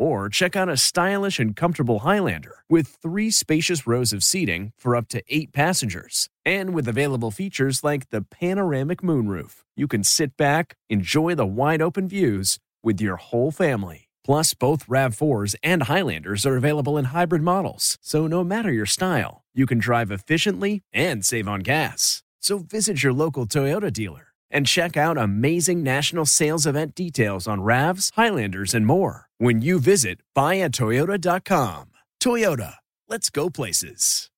Or check out a stylish and comfortable Highlander with three spacious rows of seating for up to eight passengers. And with available features like the panoramic moonroof, you can sit back, enjoy the wide open views with your whole family. Plus, both RAV4s and Highlanders are available in hybrid models, so no matter your style, you can drive efficiently and save on gas. So visit your local Toyota dealer and check out amazing national sales event details on RAVs, Highlanders, and more when you visit buyatoyota.com. Toyota, let's go places.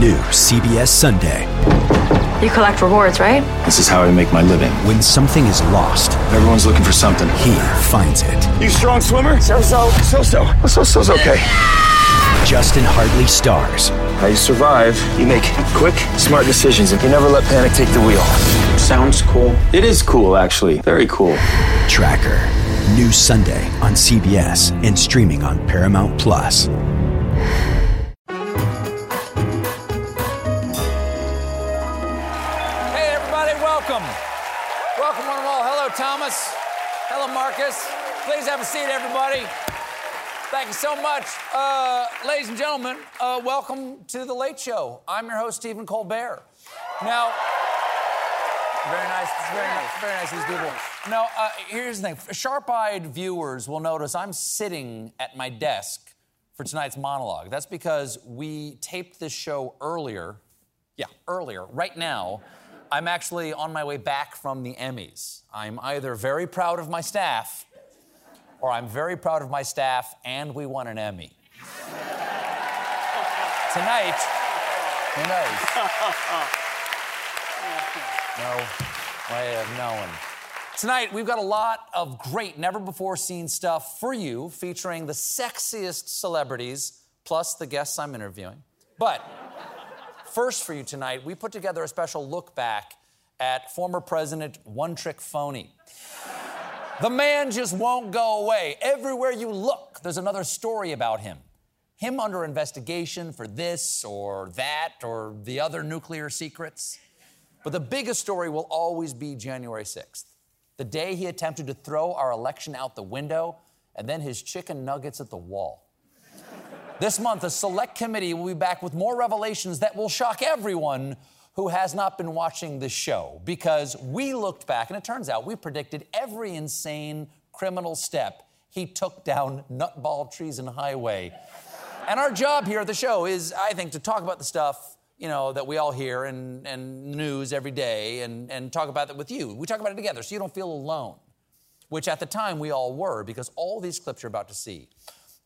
New CBS Sunday. You collect rewards, right? This is how I make my living. When something is lost, Everyone's looking for something. he finds it. You strong swimmer? So so. So so. So so's okay. Justin Hartley stars. How you survive? You make quick, smart decisions, and you never let panic take the wheel. Sounds cool. It is cool, actually. Very cool. Tracker. New Sunday on CBS and streaming on Paramount Plus. Hey, everybody, welcome. Welcome, one and all. Hello, Thomas. Hello, Marcus. Please have a seat, everybody. Thank you so much. Uh, ladies and gentlemen, uh, welcome to The Late Show. I'm your host, Stephen Colbert. Now, very nice, very nice, very nice, these people. Now, uh, here's the thing sharp eyed viewers will notice I'm sitting at my desk for tonight's monologue. That's because we taped this show earlier yeah, earlier. Right now, I'm actually on my way back from the Emmys. I'm either very proud of my staff or I'm very proud of my staff and we won an Emmy. Tonight, who knows? No way of knowing. Tonight, we've got a lot of great, never before seen stuff for you featuring the sexiest celebrities plus the guests I'm interviewing. But First, for you tonight, we put together a special look back at former President One Trick Phony. The man just won't go away. Everywhere you look, there's another story about him. Him under investigation for this or that or the other nuclear secrets. But the biggest story will always be January 6th, the day he attempted to throw our election out the window and then his chicken nuggets at the wall. This month, a select committee will be back with more revelations that will shock everyone who has not been watching the show because we looked back and it turns out we predicted every insane criminal step he took down Nutball Treason Highway. And our job here at the show is, I think, to talk about the stuff, you know, that we all hear and, and news every day and, and talk about it with you. We talk about it together so you don't feel alone, which at the time we all were because all these clips you're about to see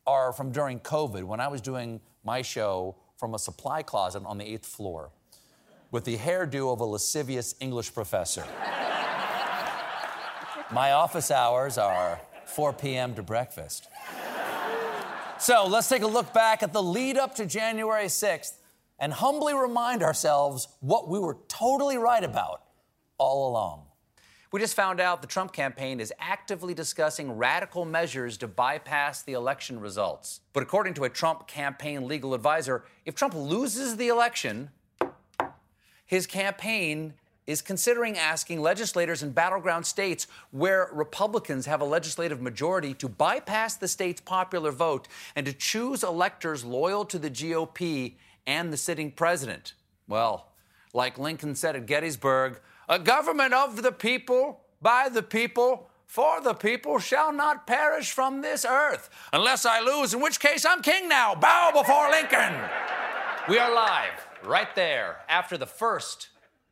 are from during COVID when I was doing my show from a supply closet on the eighth floor with the hairdo of a lascivious English professor. my office hours are 4 p.m. to breakfast. So let's take a look back at the lead up to January 6th and humbly remind ourselves what we were totally right about all along. We just found out the Trump campaign is actively discussing radical measures to bypass the election results. But according to a Trump campaign legal advisor, if Trump loses the election, his campaign is considering asking legislators in battleground states where Republicans have a legislative majority to bypass the state's popular vote and to choose electors loyal to the GOP and the sitting president. Well, like Lincoln said at Gettysburg, a government of the people, by the people, for the people shall not perish from this earth unless I lose, in which case I'm king now. Bow before Lincoln. We are live right there after the first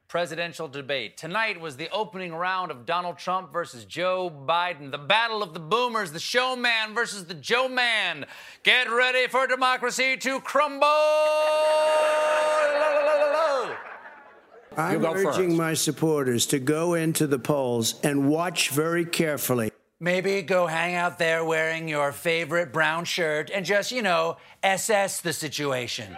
presidential debate. Tonight was the opening round of Donald Trump versus Joe Biden, the battle of the boomers, the showman versus the Joe man. Get ready for democracy to crumble. I'm urging first. my supporters to go into the polls and watch very carefully. Maybe go hang out there wearing your favorite brown shirt and just, you know, assess the situation.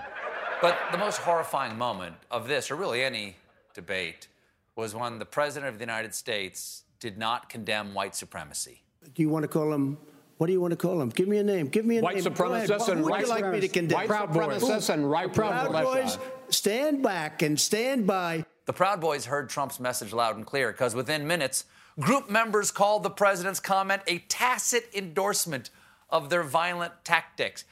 But the most horrifying moment of this, or really any debate, was when the President of the United States did not condemn white supremacy. Do you want to call him? What do you want to call him? Give me a name. Give me a White name. Go supremacists ahead. and Who would right you like me to condemn? White Proud Boys. supremacists and right Proud Proud Boys. Stand back and stand by. The Proud Boys heard Trump's message loud and clear because within minutes, group members called the president's comment a tacit endorsement of their violent tactics.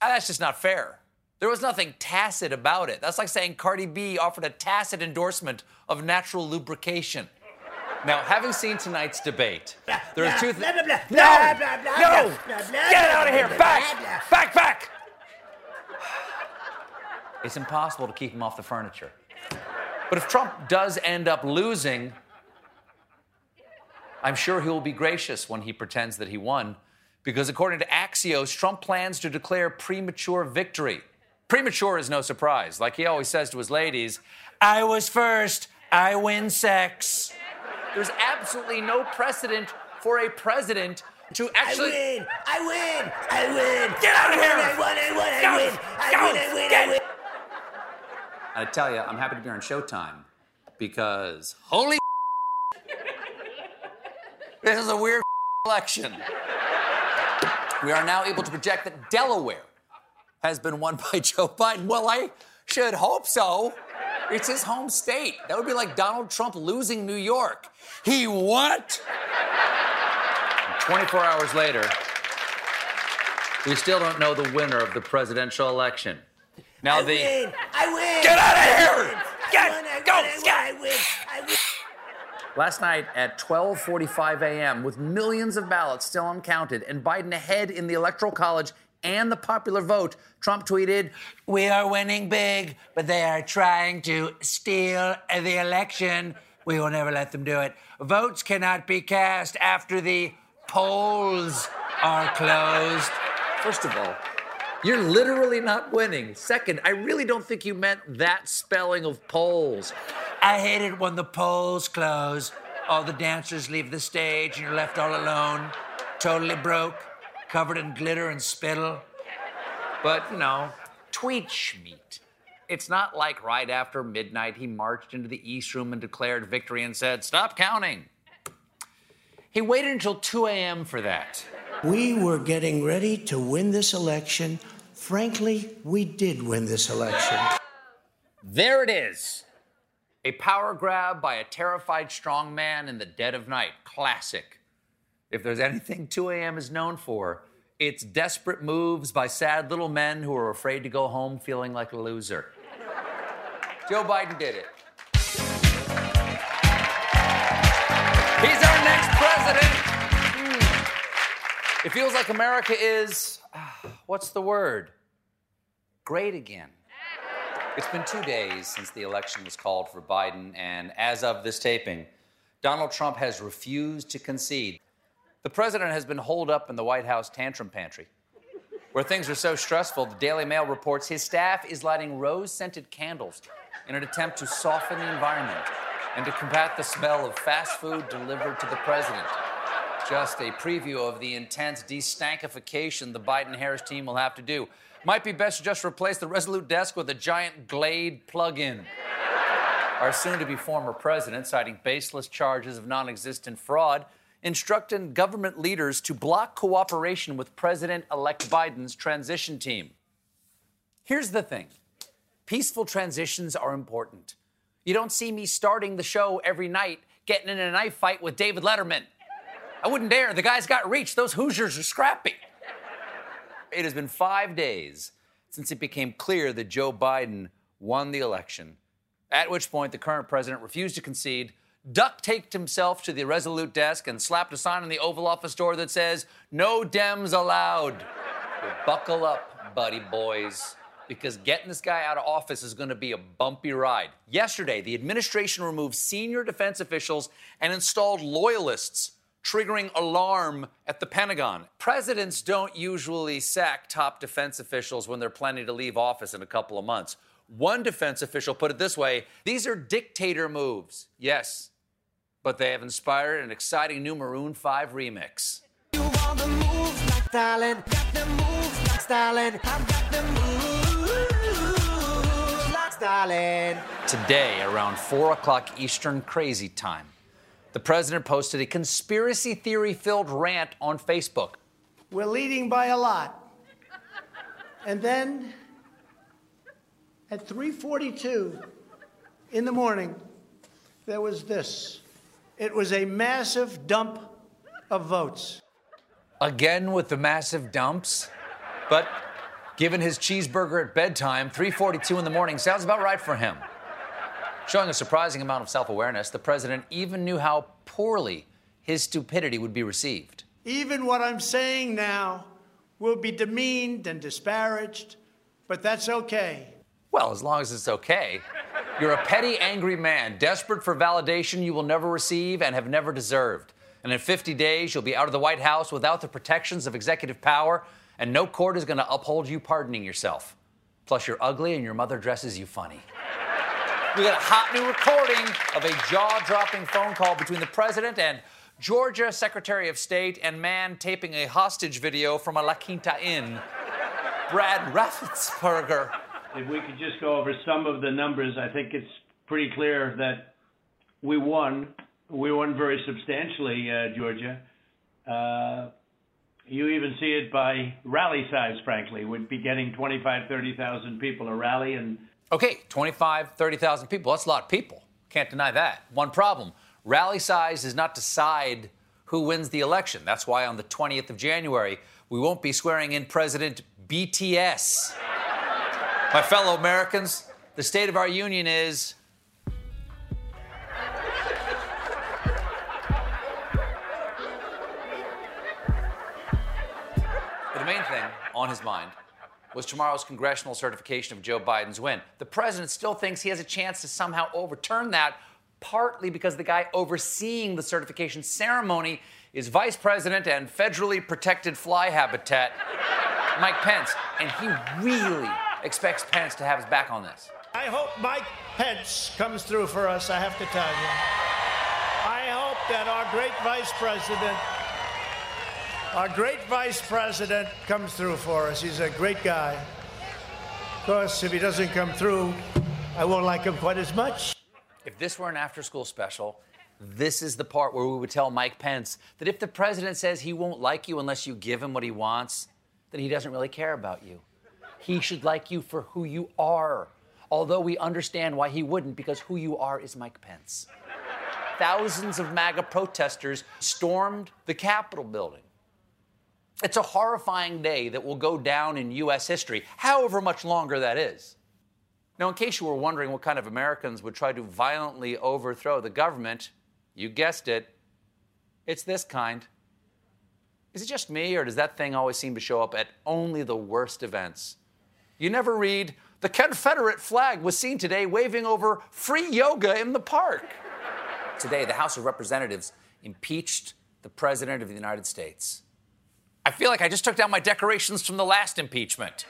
And that's just not fair. There was nothing tacit about it. That's like saying Cardi B offered a tacit endorsement of natural lubrication. Now, having seen tonight's debate, there are two things. No! No! Get out of here! Back! Back, back! It's impossible to keep him off the furniture. But if Trump does end up losing, I'm sure he will be gracious when he pretends that he won, because according to Axios, Trump plans to declare premature victory. Premature is no surprise. Like he always says to his ladies, I was first, I win sex. there's absolutely no precedent for a president to actually. I win, I win. I win! Get out of here! I win, I win, Go, I win, I go, win, I win, get- I win. I tell you, I'm happy to be on Showtime because holy this is a weird election. We are now able to project that Delaware has been won by Joe Biden. Well, I should hope so. It's his home state. That would be like Donald Trump losing New York. He what? 24 hours later, we still don't know the winner of the presidential election. Now I the win, I win. Get out of here! Get- I go, win, I! I win, I win. Last night at 12:45 a.m., with millions of ballots still uncounted and Biden ahead in the Electoral College and the popular vote, Trump tweeted, We are winning big, but they are trying to steal the election. We will never let them do it. Votes cannot be cast after the polls are closed. First of all, you're literally not winning. Second, I really don't think you meant that spelling of polls. I hate it when the polls close. All the dancers leave the stage and you're left all alone, totally broke, covered in glitter and spittle. But, you know, tweet schmeat. It's not like right after midnight he marched into the East Room and declared victory and said, Stop counting. He waited until 2 a.m. for that. We were getting ready to win this election. Frankly, we did win this election. There it is. A power grab by a terrified strong man in the dead of night. Classic. If there's anything 2 a.m. is known for, it's desperate moves by sad little men who are afraid to go home feeling like a loser. Joe Biden did it. He's our next president. It feels like America is, what's the word? Great again. It's been two days since the election was called for Biden, and as of this taping, Donald Trump has refused to concede. The president has been holed up in the White House tantrum pantry, where things are so stressful, the Daily Mail reports his staff is lighting rose scented candles in an attempt to soften the environment and to combat the smell of fast food delivered to the president. Just a preview of the intense destankification the Biden Harris team will have to do. Might be best to just replace the Resolute desk with a giant Glade plug in. Our soon to be former president, citing baseless charges of non existent fraud, instructed government leaders to block cooperation with President elect Biden's transition team. Here's the thing peaceful transitions are important. You don't see me starting the show every night getting in a knife fight with David Letterman. I wouldn't dare. The guy's got reach. Those Hoosiers are scrappy. It has been five days since it became clear that Joe Biden won the election, at which point the current president refused to concede, duct taped himself to the Resolute desk, and slapped a sign on the Oval Office door that says, No Dems allowed. Buckle up, buddy boys, because getting this guy out of office is going to be a bumpy ride. Yesterday, the administration removed senior defense officials and installed loyalists triggering alarm at the Pentagon. Presidents don't usually sack top defense officials when they're planning to leave office in a couple of months. One defense official put it this way these are dictator moves. Yes, but they have inspired an exciting new Maroon 5 remix. Today, around 4 o'clock Eastern Crazy Time, the president posted a conspiracy theory filled rant on Facebook. We're leading by a lot. And then at 3:42 in the morning, there was this. It was a massive dump of votes. Again with the massive dumps? But given his cheeseburger at bedtime, 3:42 in the morning sounds about right for him. Showing a surprising amount of self-awareness, the president even knew how poorly his stupidity would be received. Even what I'm saying now will be demeaned and disparaged, but that's okay. Well, as long as it's okay. You're a petty, angry man, desperate for validation you will never receive and have never deserved. And in 50 days, you'll be out of the White House without the protections of executive power, and no court is going to uphold you pardoning yourself. Plus, you're ugly and your mother dresses you funny. We got a hot new recording of a jaw dropping phone call between the president and Georgia Secretary of State and man taping a hostage video from a La Quinta Inn, Brad Raffensperger. If we could just go over some of the numbers, I think it's pretty clear that we won. We won very substantially, uh, Georgia. Uh, you even see it by rally size, frankly. We'd be getting 25, 30,000 people a rally, and Okay, 25, 30,000 people. That's a lot of people. Can't deny that. One problem rally size does not decide who wins the election. That's why on the 20th of January, we won't be swearing in President BTS. My fellow Americans, the state of our union is. The main thing on his mind was tomorrow's congressional certification of Joe Biden's win. The president still thinks he has a chance to somehow overturn that, partly because the guy overseeing the certification ceremony is vice president and federally protected fly habitat, Mike Pence. And he really expects Pence to have his back on this. I hope Mike Pence comes through for us, I have to tell you. I hope that our great vice president, our great vice president comes through for us. He's a great guy. Of course, if he doesn't come through, I won't like him quite as much. If this were an after school special, this is the part where we would tell Mike Pence that if the president says he won't like you unless you give him what he wants, then he doesn't really care about you. He should like you for who you are. Although we understand why he wouldn't, because who you are is Mike Pence. Thousands of MAGA protesters stormed the Capitol building. It's a horrifying day that will go down in U.S. history, however much longer that is. Now, in case you were wondering what kind of Americans would try to violently overthrow the government, you guessed it, it's this kind. Is it just me, or does that thing always seem to show up at only the worst events? You never read, the Confederate flag was seen today waving over free yoga in the park. today, the House of Representatives impeached the President of the United States. I feel like I just took down my decorations from the last impeachment.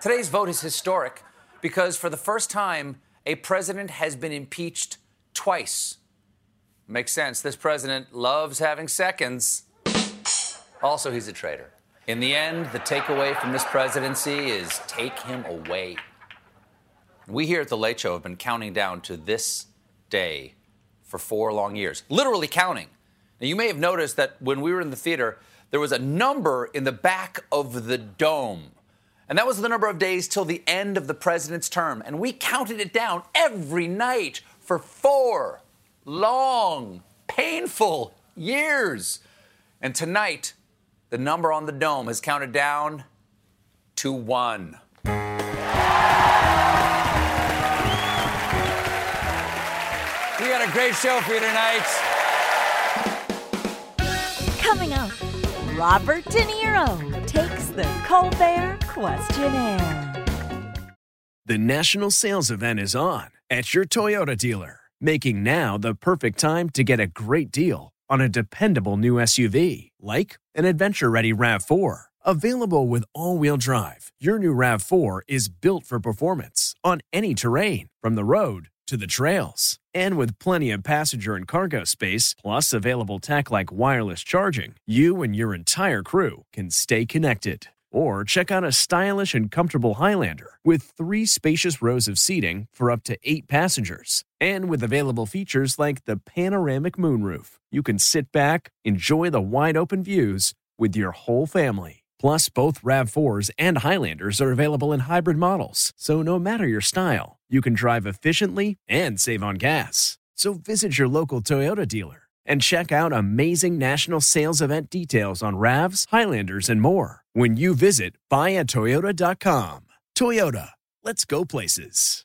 Today's vote is historic because for the first time, a president has been impeached twice. Makes sense. This president loves having seconds. Also, he's a traitor. In the end, the takeaway from this presidency is take him away. We here at The Late Show have been counting down to this day for four long years, literally counting. Now, you may have noticed that when we were in the theater, there was a number in the back of the dome. And that was the number of days till the end of the president's term. And we counted it down every night for four long, painful years. And tonight, the number on the dome has counted down to one. We got a great show for you tonight. Coming up, Robert De Niro takes the Colbert Questionert. The national sales event is on at your Toyota dealer, making now the perfect time to get a great deal on a dependable new SUV like an adventure ready RAV4. Available with all wheel drive, your new RAV4 is built for performance on any terrain, from the road to the trails. And with plenty of passenger and cargo space, plus available tech like wireless charging, you and your entire crew can stay connected. Or check out a stylish and comfortable Highlander with three spacious rows of seating for up to eight passengers. And with available features like the panoramic moonroof, you can sit back, enjoy the wide open views with your whole family. Plus, both RAV4s and Highlanders are available in hybrid models, so no matter your style, you can drive efficiently and save on gas. So visit your local Toyota dealer and check out amazing national sales event details on RAVs, Highlanders, and more when you visit buyatoyota.com. Toyota, let's go places.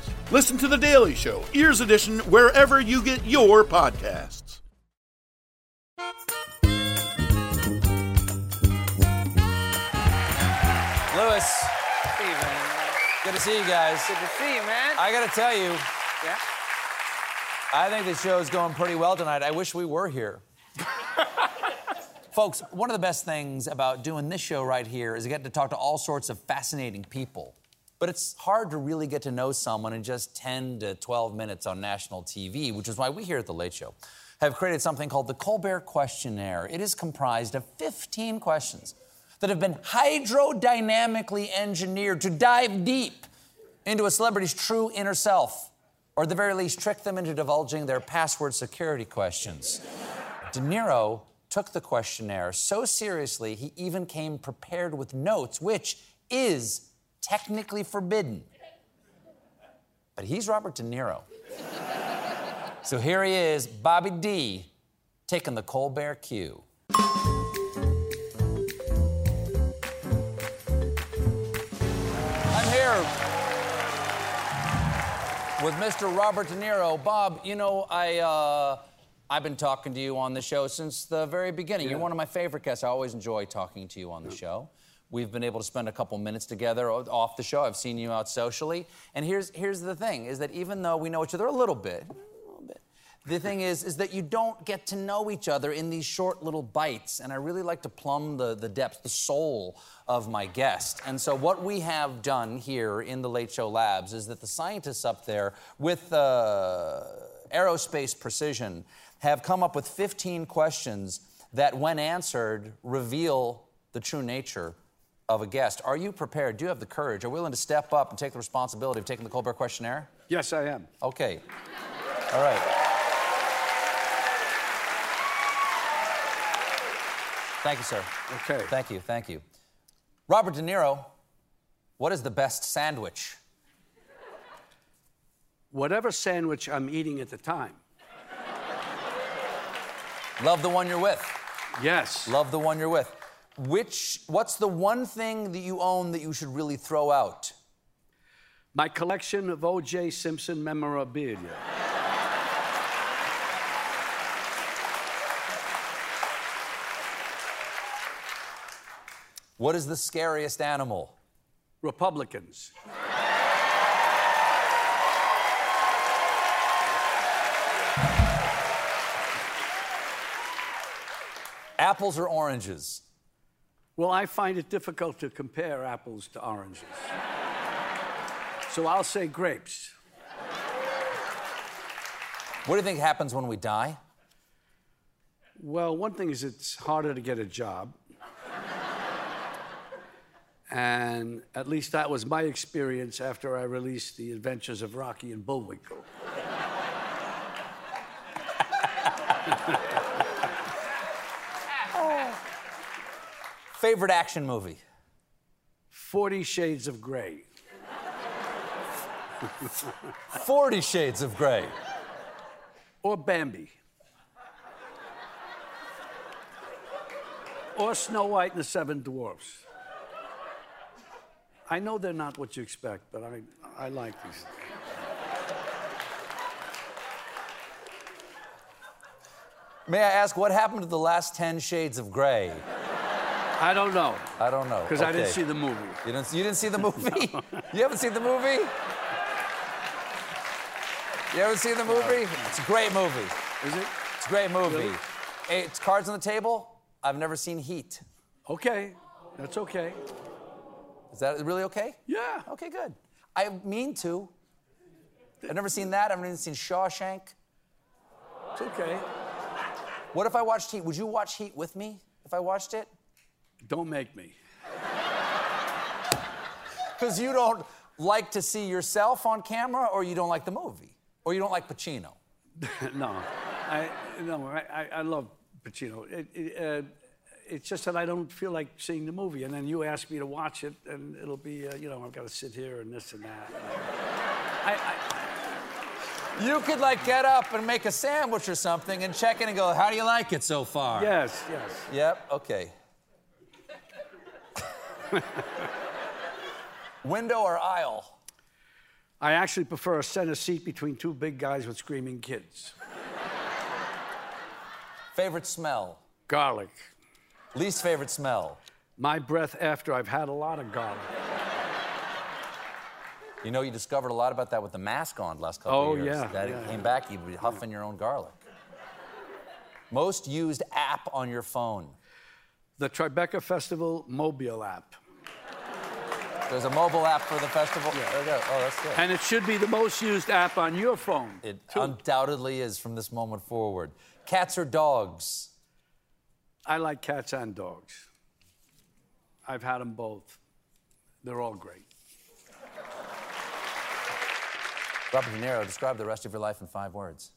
Listen to The Daily Show, Ears Edition, wherever you get your podcasts. Louis, Steven, good to see you guys. good to see you, man. I gotta tell you, yeah. I think the show's going pretty well tonight. I wish we were here. Folks, one of the best things about doing this show right here is I get to talk to all sorts of fascinating people. But it's hard to really get to know someone in just 10 to 12 minutes on national TV, which is why we here at The Late Show have created something called the Colbert Questionert. It is comprised of 15 questions that have been hydrodynamically engineered to dive deep into a celebrity's true inner self, or at the very least, trick them into divulging their password security questions. De Niro took the questionnaire so seriously, he even came prepared with notes, which is technically forbidden. But he's Robert De Niro. so here he is, Bobby D, taking the Colbert cue. I'm here with Mr. Robert De Niro. Bob, you know, I, uh, I've been talking to you on the show since the very beginning. You're one of my favorite guests. I always enjoy talking to you on the show. We've been able to spend a couple minutes together off the show. I've seen you out socially. And here's, here's the thing, is that even though we know each other a little bit, a little bit, the thing is, is that you don't get to know each other in these short little bites. And I really like to plumb the, the depths, the soul of my guest. And so what we have done here in the Late Show Labs is that the scientists up there with uh, aerospace precision have come up with 15 questions that, when answered, reveal the true nature of a guest. Are you prepared? Do you have the courage? Are you willing to step up and take the responsibility of taking the Colbert Questionert? Yes, I am. Okay. All right. Thank you, sir. Okay. Thank you. Thank you. Robert De Niro, what is the best sandwich? Whatever sandwich I'm eating at the time. Love the one you're with. Yes. Love the one you're with. Which, what's the one thing that you own that you should really throw out? My collection of O.J. Simpson memorabilia. What is the scariest animal? Republicans. Apples or oranges? Well, I find it difficult to compare apples to oranges. so I'll say grapes. What do you think happens when we die? Well, one thing is it's harder to get a job. and at least that was my experience after I released The Adventures of Rocky and Bullwinkle. Favorite action movie? Forty Shades of Grey. Forty Shades of Grey. Or Bambi. Or Snow White and the Seven Dwarfs. I know they're not what you expect, but I, I like these. May I ask what happened to the last 10 shades of gray? I don't know. I don't know. Because I didn't see the movie. You didn't, you didn't see the movie? You haven't seen the movie? You haven't seen the movie? It's a great movie. Is it? It's a great movie. Really? It's cards on the table. I've never seen Heat. Okay, that's okay. Is that really okay? Yeah. Okay, good. I mean to. I've never seen that. I've never even seen Shawshank. It's okay. What if I watched Heat? Would you watch Heat with me if I watched it? Don't make me. Because you don't like to see yourself on camera, or you don't like the movie, or you don't like Pacino. no, I no, I, I, love Pacino. It, it, uh, it's just that I don't feel like seeing the movie, and then you ask me to watch it, and it'll be, uh, you know, I've got to sit here and this and that. I, I, You could like get up and make a sandwich or something and check in and go, "How do you like it so far?" yes, yes. Yep. Okay. Window or aisle? I actually prefer a center seat between two big guys with screaming kids. Favorite smell? Garlic. Least favorite smell? My breath after I've had a lot of garlic. You know, you discovered a lot about that with the mask on the last couple Oh, of years. yeah, That yeah, came yeah. back, you'd be huffing your own garlic. Most used app on your phone? The Tribeca Festival mobile app. There's a mobile app for the festival. Yeah. There you go. Oh, that's good. And it should be the most used app on your phone. It undoubtedly is from this moment forward. Cats or dogs? I like cats and dogs. I've had them both. They're all great. Robert De Niro, describe the rest of your life in five words.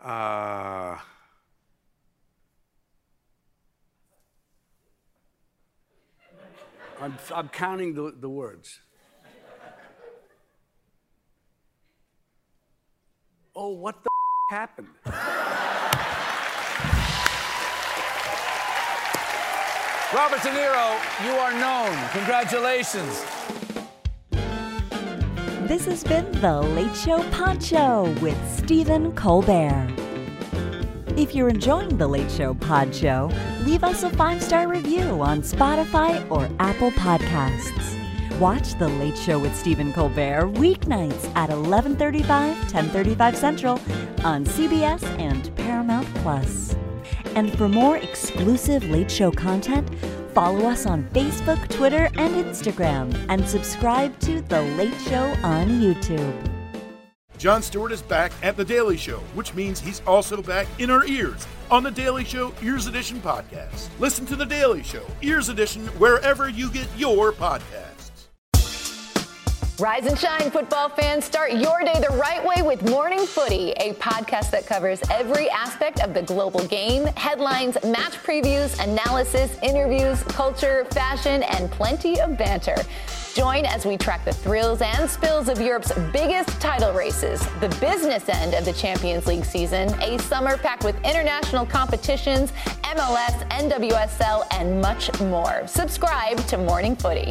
Uh, I'm, I'm counting the, the words. Oh, what the happened? Robert De Niro, you are known. Congratulations. This has been The Late Show Pod Show with Stephen Colbert. If you're enjoying The Late Show Pod Show, leave us a five star review on Spotify or Apple Podcasts. Watch The Late Show with Stephen Colbert weeknights at 11:35, 10:35 Central on CBS and Paramount Plus. And for more exclusive Late Show content, follow us on Facebook, Twitter, and Instagram, and subscribe to The Late Show on YouTube. Jon Stewart is back at The Daily Show, which means he's also back in our ears on The Daily Show Ears Edition podcast. Listen to The Daily Show Ears Edition wherever you get your podcasts. Rise and shine, football fans. Start your day the right way with Morning Footy, a podcast that covers every aspect of the global game headlines, match previews, analysis, interviews, culture, fashion, and plenty of banter. Join as we track the thrills and spills of Europe's biggest title races, the business end of the Champions League season, a summer packed with international competitions, MLS, NWSL, and much more. Subscribe to Morning Footy.